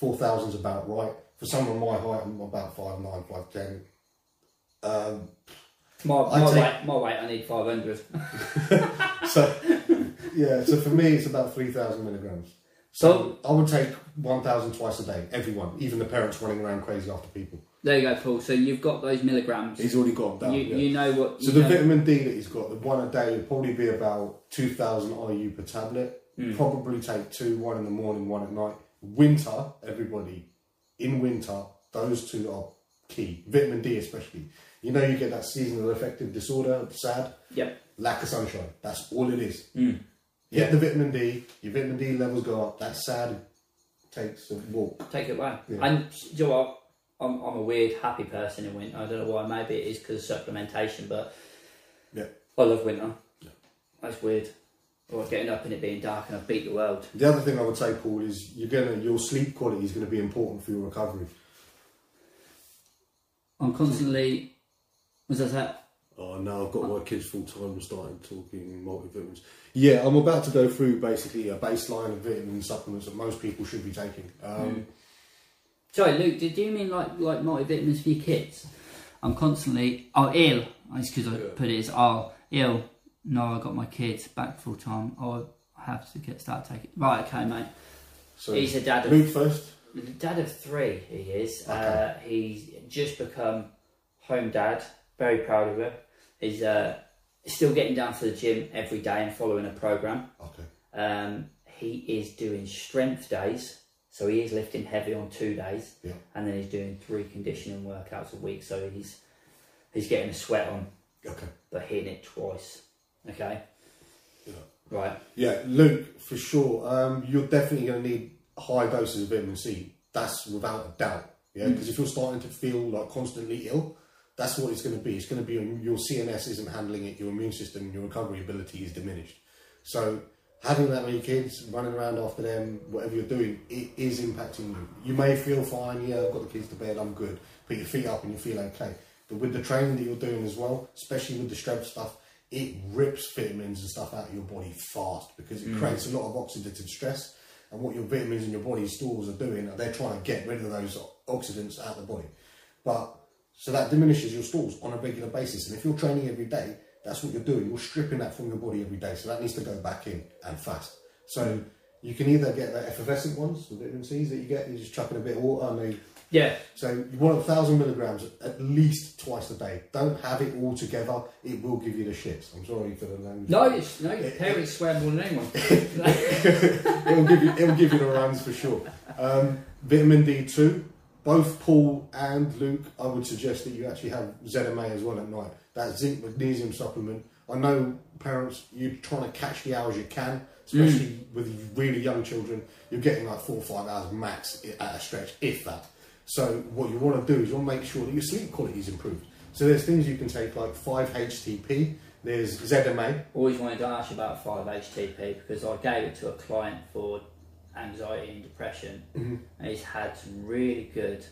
4,000 is about right. For someone my height, I'm about 5'9", 5'10". Um, My, I'd my, say- weight, my weight, I need 500. so yeah, so for me it's about 3,000 milligrams. So I would take 1,000 twice a day, everyone, even the parents running around crazy after people. There you go, Paul. So you've got those milligrams. He's already got them down. you, yeah. you know what. So the know, vitamin D that he's got, the one a day would probably be about 2,000 IU per tablet. Probably take two, one in the morning, one at night. Winter, everybody, in winter, those two are key. Vitamin D especially. You know you get that seasonal affective disorder, SAD, Yep. lack of sunshine. That's all it is. Mm. Hit Yeah. the vitamin D, your vitamin D levels go up, that SAD takes a walk. Take it away. Yeah. And you know what? I'm, I'm a weird, happy person in winter. I don't know why. Maybe it is because of supplementation, but Yeah. I love winter. That's weird. Or getting up and it being dark and I beat the world. The other thing I would say, Paul, is you're gonna your sleep quality is gonna be important for your recovery. I'm constantly. Was that that? Oh, now I've got my kids full time and starting talking multivitamins. Yeah, I'm about to go through basically a baseline of vitamin supplements that most people should be taking. Um, Sorry, Luke. Did you mean like like multivitamins for your kids? I'm constantly oh ill. It's because I Yeah. put it as oh ill. No, I got my kids back full time. Oh, I have to get start taking. Right, okay, mate. so He's a dad of Luke first. Dad of three, he is. Okay. Uh, he's just become home dad. Very proud of him. He's uh, still getting down to the gym every day and following a program. Okay. Um, he is doing strength days, so he is lifting heavy on two days, Yeah. and then he's doing three conditioning workouts a week. So he's he's getting a sweat on, Okay. but hitting it twice. Okay. Yeah. Right. Yeah, Luke, for sure. Um, you're definitely going to need high doses of vitamin C. That's without a doubt. Yeah, because if you're starting to feel like constantly ill, that's what it's going to be. It's going to be your CNS isn't handling it. Your immune system, your recovery ability is diminished. So having that many kids running around after them, whatever you're doing, it is impacting you. You may feel fine. Yeah, I've got the kids to bed. I'm good. Put your feet up and you feel okay. But with the training that you're doing as well, especially with the strength stuff, it rips vitamins and stuff out of your body fast because it mm. creates a lot of oxidative stress. And what your vitamins in your body stores are doing, they're trying to get rid of those oxidants out of the body. But so that diminishes your stores on a regular basis. And if you're training every day, that's what you're doing. You're stripping that from your body every day. So that needs to go back in and fast. So you can either get the effervescent ones, the vitamin C's that you get, you just chuck in a bit of water and they Yeah. so you want a thousand milligrams at least twice a day. Don't have it all together. It will give you the shits. I'm sorry for the language. No, it's, no. Your parents swear more than anyone. it will give you. It will give you the runs for sure. Um, vitamin D two. Both Paul and Luke, I would suggest that you actually have ZMA as well at night. That zinc magnesium supplement. I know parents, you're trying to catch the hours you can, especially with really young children. You're getting like four or five hours max at a stretch, if that. So what you want to do is you want to make sure that your sleep quality is improved. So there's things you can take like 5-HTP. There's ZMA. Always wanted to ask you about 5-HTP because I gave it to a client for anxiety and depression, Mm-hmm. and he's had some really good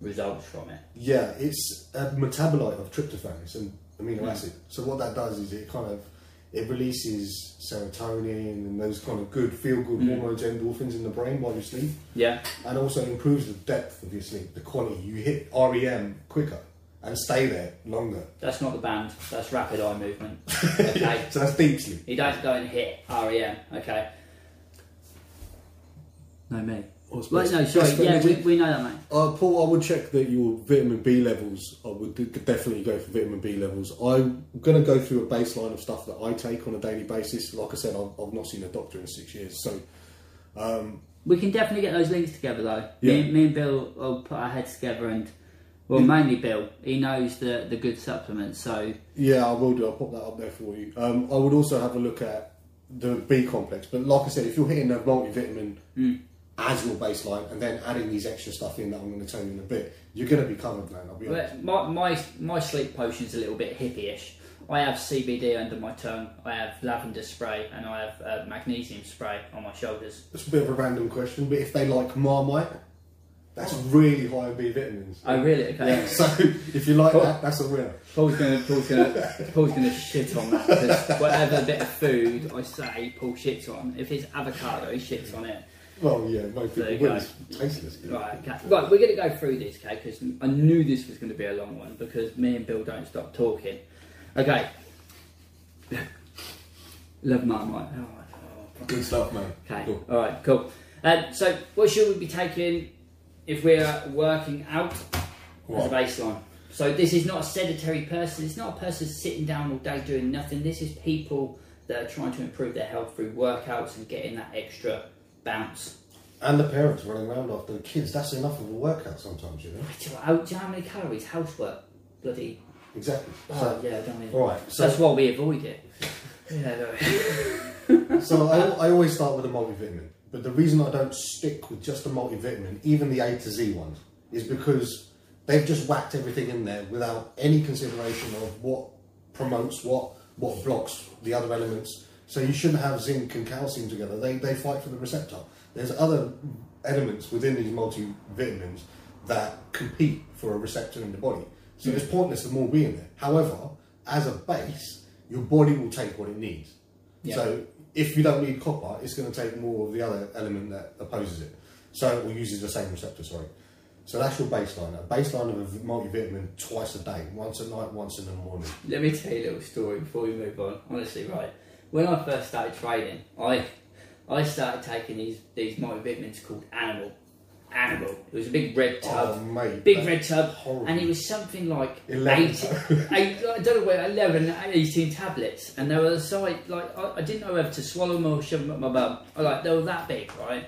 results from it. Yeah, it's a metabolite of tryptophan. It's a, a amino Mm. acid. So what that does is it kind of it releases serotonin and those kind of good feel good Mm. hormones, endorphins in the brain while you sleep, Yeah. and also improves the depth of your sleep, the quality. You hit REM quicker and stay there longer. That's not the band. That's rapid eye movement. Okay. So that's deep sleep. You don't go and hit REM. Okay. No me. Or it's Well, best- no, sorry. Yeah, we, we know that, mate. Uh, Paul, I would check that your vitamin B levels. I would definitely go for vitamin B levels. I'm going to go through a baseline of stuff that I take on a daily basis. Like I said, I've, I've not seen a doctor in six years, so um, We can definitely get those links together, though. Yeah. Me, me and Bill will put our heads together, and well, mainly Bill. He knows the the good supplements. So yeah, I will do. I'll pop that up there for you. Um, I would also have a look at the B complex. But like I said, if you're hitting a multivitamin Mm. As your baseline and then adding these extra stuff in that I'm going to tell you in a bit, you're going to be covered, man. I'll be honest. My, my my sleep potion's a little bit hippie-ish. I have CBD under my tongue. I have lavender spray, and I have uh, magnesium spray on my shoulders. It's a bit of a random question, but if they like Marmite, that's really high in B vitamins. Oh, really? Okay. Yeah, so if you like Cool. that, that's a winner. Paul's gonna Paul's gonna Paul's gonna shit on that because whatever bit of food I say, Paul shits on. If it's avocado, he shits on it. Well, yeah, most people will. go. It's tasteless. Right, okay. right. We're gonna go through this, okay? Because I knew this was gonna be a long one because me and Bill don't stop talking. Okay. Love Marmite. Oh, oh, Good stuff, man. Okay. Cool. All right. Cool. Um, so, what should we be taking if we're working out as a baseline? So, this is not a sedentary person. It's not a person sitting down all day doing nothing. This is people that are trying to improve their health through workouts and getting that extra bounce. And the parents running around after the kids, that's enough of a workout sometimes, you know? Do you know, do you know how many calories housework? Bloody. Exactly. Oh, So, yeah, don't even. Alright, so- That's why we avoid it. Yeah, no. so I, I always start with a multivitamin, but the reason I don't stick with just a multivitamin, even the A to Z ones, is because they've just whacked everything in there without any consideration of what promotes what, what blocks the other elements. So you shouldn't have zinc and calcium together. They, they fight for the receptor. There's other elements within these multivitamins that compete for a receptor in the body. So it's pointless them all being there. However, as a base, your body will take what it needs. Yeah. So if you don't need copper, it's going to take more of the other element that opposes it. So or uses the same receptor. Sorry. So that's your baseline. A baseline of a multivitamin twice a day, once at night, once in the morning. Let me tell you a little story before we move on. Honestly, right. When I first started trading, I I started taking these these multivitamins called Animal. Animal. It was a big red oh, tub. Oh, mate, big red tub. horrible. And it was something like 11. 80, eight, I don't know where, 11, 18 tablets. And they were the size, like, I, I didn't know whether to swallow them or shove them up my bum. I Like, they were that big, right?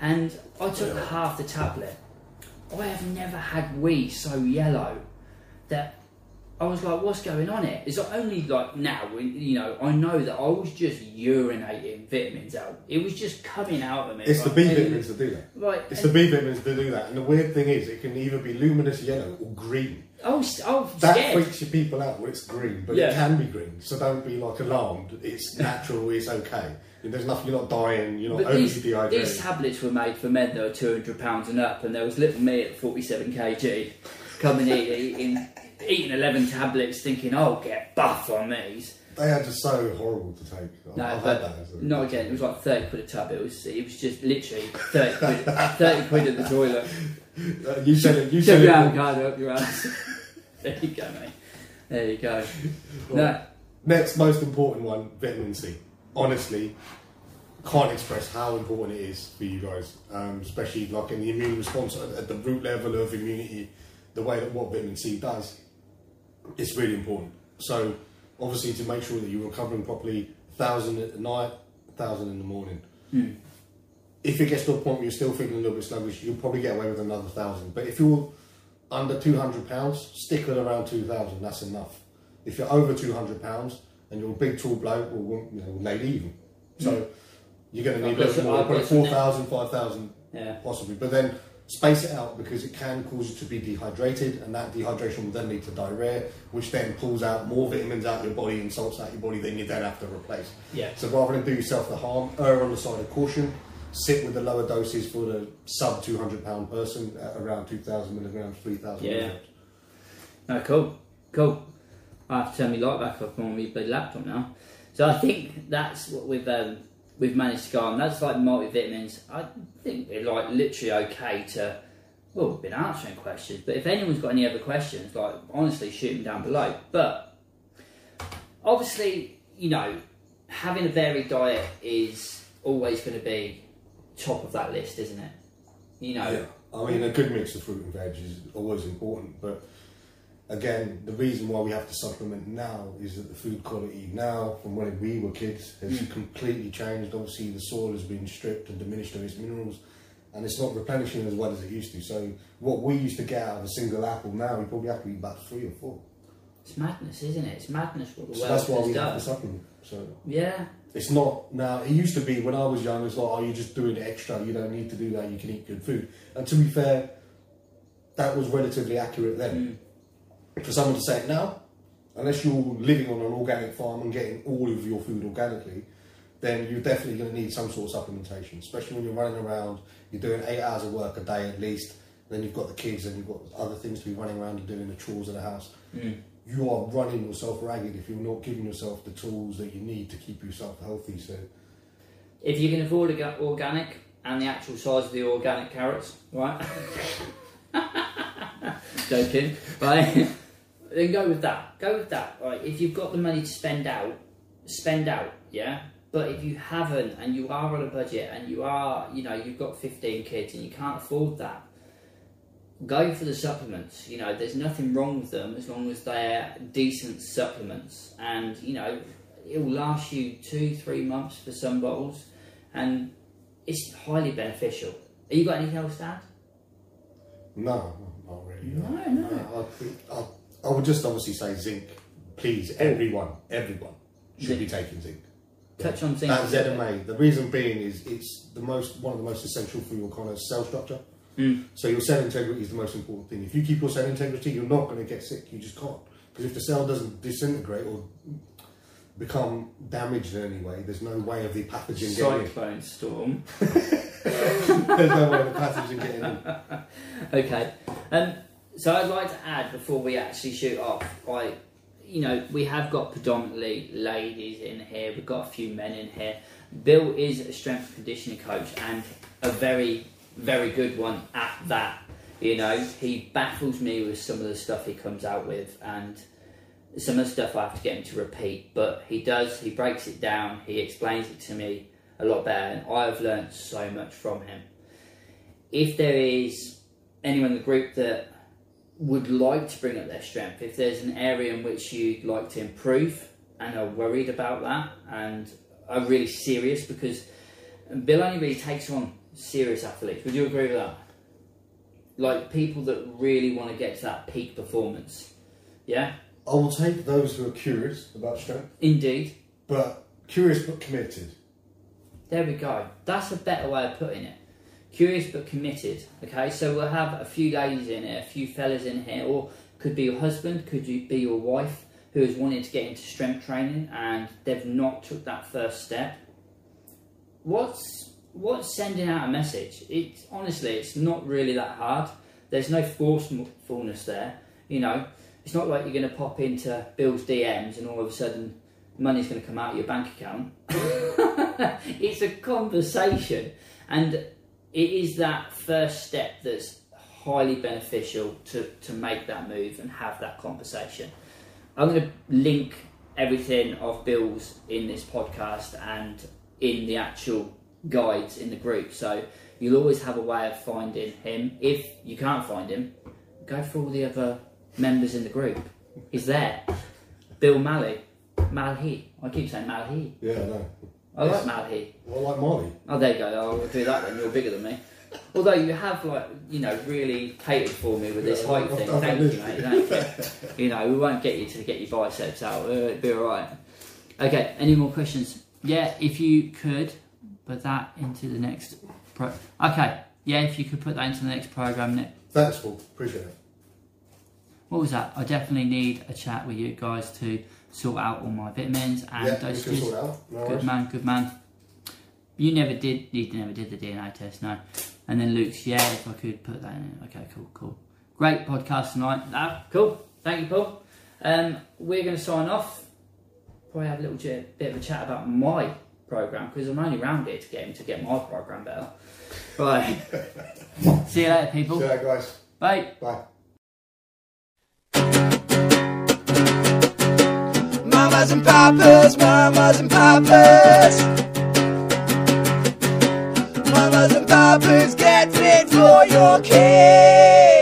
And I took half the tablet. I have never had wee so yellow that I was like, what's going on here? It's only like now, when- you know, I know that I was just urinating vitamins out. It was just coming out of me. It's the? B vitamins that do that. Right. It's the B vitamins that do that. And the weird thing is, it can either be luminous yellow or green. Oh, was, I oh, That scared. freaks your people out when it's green, but Yeah. it can be green. So don't be like alarmed. It's natural. it's okay. There's nothing. You're not dying. You're not But overly these, dehydrated. these tablets were made for men that were 200 pounds and up, and there was little me at 47 kg coming in, eating, eating 11 tablets, thinking, "I'll get buff on these." They are just so horrible to take. No, I've had that. not again. It was like 30 quid a tub. It was, it was just literally 30 quid, 30 quid at the toilet. Uh, you said it. You said your it. avocado up your ass. there you go, mate. There you go. No, Next most important one, vitamin C. Honestly, can't express how important it is for you guys, um, especially like in the immune response at, at the root level of immunity. The way that what vitamin C does, it's really important. So, obviously, to make sure that you're recovering properly, thousand at night, thousand in the morning. If it gets to a point where you're still feeling a little bit sluggish, you'll probably get away with another thousand. But if you're under 200 pounds, stick with around 2,000. That's enough. If you're over 200 pounds and you're a big tall bloke, well, you know, maybe even. So you're going to need a little more, probably 4,000, 5,000 yeah. possibly. But then space it out because it can cause you to be dehydrated, and that dehydration will then lead to diarrhea, which then pulls out more vitamins out of your body and salts out of your body than you then have to replace. Yeah. So rather than do yourself the harm, err on the side of caution. Sit with the lower doses for the sub 200 pound person at around 2,000 milligrams, 3,000 Yeah. milligrams. No, cool, cool. I have to turn my light back up on my bloody laptop now. So I think that's what we've um, we've managed to go on. That's like multivitamins. I think we're like literally okay to. Well, we've been answering questions, but if anyone's got any other questions, like honestly, shoot them down below. But obviously, you know, having a varied diet is always going to be top of that list, isn't it? You know, Yeah. I mean, a good mix of fruit and veg is always important, but again, the reason why we have to supplement now is that the food quality now, from when we were kids, has Mm. completely changed. Obviously, the soil has been stripped and diminished of its minerals, and it's not replenishing as well as it used to. So, what we used to get out of a single apple now, we probably have to eat about three or four. it's madness, isn't it? It's madness what the So world that's why we done. have to supplement. So. Yeah, It's not now. It used to be when I was young. It's like, oh, you're just doing extra. You don't need to do that. You can eat good food. And to be fair, that was relatively accurate then. For someone to say it now, unless you're living on an organic farm and getting all of your food organically, then you're definitely going to need some sort of supplementation. Especially when you're running around, you're doing eight hours of work a day at least. Then you've got the kids and you've got other things to be running around and doing the chores of the house Mm. you are running yourself ragged if you're not giving yourself the tools that you need to keep yourself healthy. So if you can afford organic and the actual size of the organic carrots, right? Joking, right? Then go with that. Go with that. Right? If you've got the money to spend out, spend out. Yeah. But if you haven't, and you are on a budget, and you are, you know, you've got 15 kids, and you can't afford that, go for the supplements. You know, there's nothing wrong with them as long as they're decent supplements, and you know, it will last you two, three months for some bottles, and it's highly beneficial. Have you got anything else to add? no, not really. No, no. I, think- I, I would just obviously say zinc. Please, everyone, everyone should be taking zinc. Touch on zinc. That ZMA. The reason being is it's the most one of the most essential for your kind of cell structure. Mm. So your cell integrity is the most important thing. If you keep your cell integrity, you're not going to get sick. You just can't. Because if the cell doesn't disintegrate or become damaged in any way, there's no way of the pathogen getting in. Cytokine storm. There's no way of the pathogen getting in. Okay. Um, so I'd like to add before we actually shoot off, like, you know, we have got predominantly ladies in here. We've got a few men in here. Bill is a strength conditioning coach and a very, very good one at that. You know, he baffles me with some of the stuff he comes out with, and some of the stuff I have to get him to repeat. But he does. He breaks it down. He explains it to me a lot better, and I've learned so much from him. If there is anyone in the group that would like to bring up their strength, if there's an area in which you'd like to improve and are worried about that and are really serious, because Bill only really takes on serious athletes. Would you agree with that? Like people that really want to get to that peak performance. Yeah, I will take those who are curious about strength, indeed. but curious but committed. There we go. That's a better way of putting it. Curious but committed. Okay, so we'll have a few ladies in here, a few fellas in here, or could be your husband, could be your wife who is wanting to get into strength training and they've not took that first step. What's what's sending out a message? It's honestly, it's not really that hard. There's no forcefulness there. You know, it's not like you're going to pop into Bill's DMs and all of a sudden money's going to come out of your bank account. it's a conversation, and it is that first step that's highly beneficial to, to make that move and have that conversation. I'm going to link everything of Bill's in this podcast and in the actual guides in the group, so you'll always have a way of finding him. If you can't find him, go for all the other members in the group. He's there. Bill Malley. Malhi. I keep saying Malhi. Yeah, I know. I like Malhi. Well, I like Molly. Oh, there you go. I'll do that then. You're bigger than me. Although you have, like, you know, really catered for me with this Yeah, height thing. Thank you, mate. Thank you. you know, we won't get you to get your biceps out. Uh, It'll be alright. Okay, any more questions? Yeah, if you could put that into the next pro. Okay, yeah, if you could put that into the next program, Nick. Thanks, Paul. Appreciate it. What was that? I definitely need a chat with you guys to sort out all my vitamins and yeah, dosages. No Good worries. man, good man. You never did. You never did the DNA test, no. And then Luke's, yeah, if I could put that in. Okay, cool, cool. Great podcast tonight. Ah, cool. Thank you, Paul. Um, we're going to sign off. Probably have a little bit of a chat about my program because I'm only round here to get him to get my program better. Right. See you later, people. See you later, guys. Bye. Bye. Mamas and papas, mamas and papas. Mamas and papas, get fit for your kids.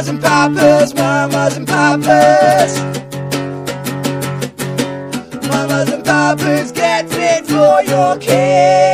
Mamas and papas, mamas and papas. Mamas and papas, get fit for your kids.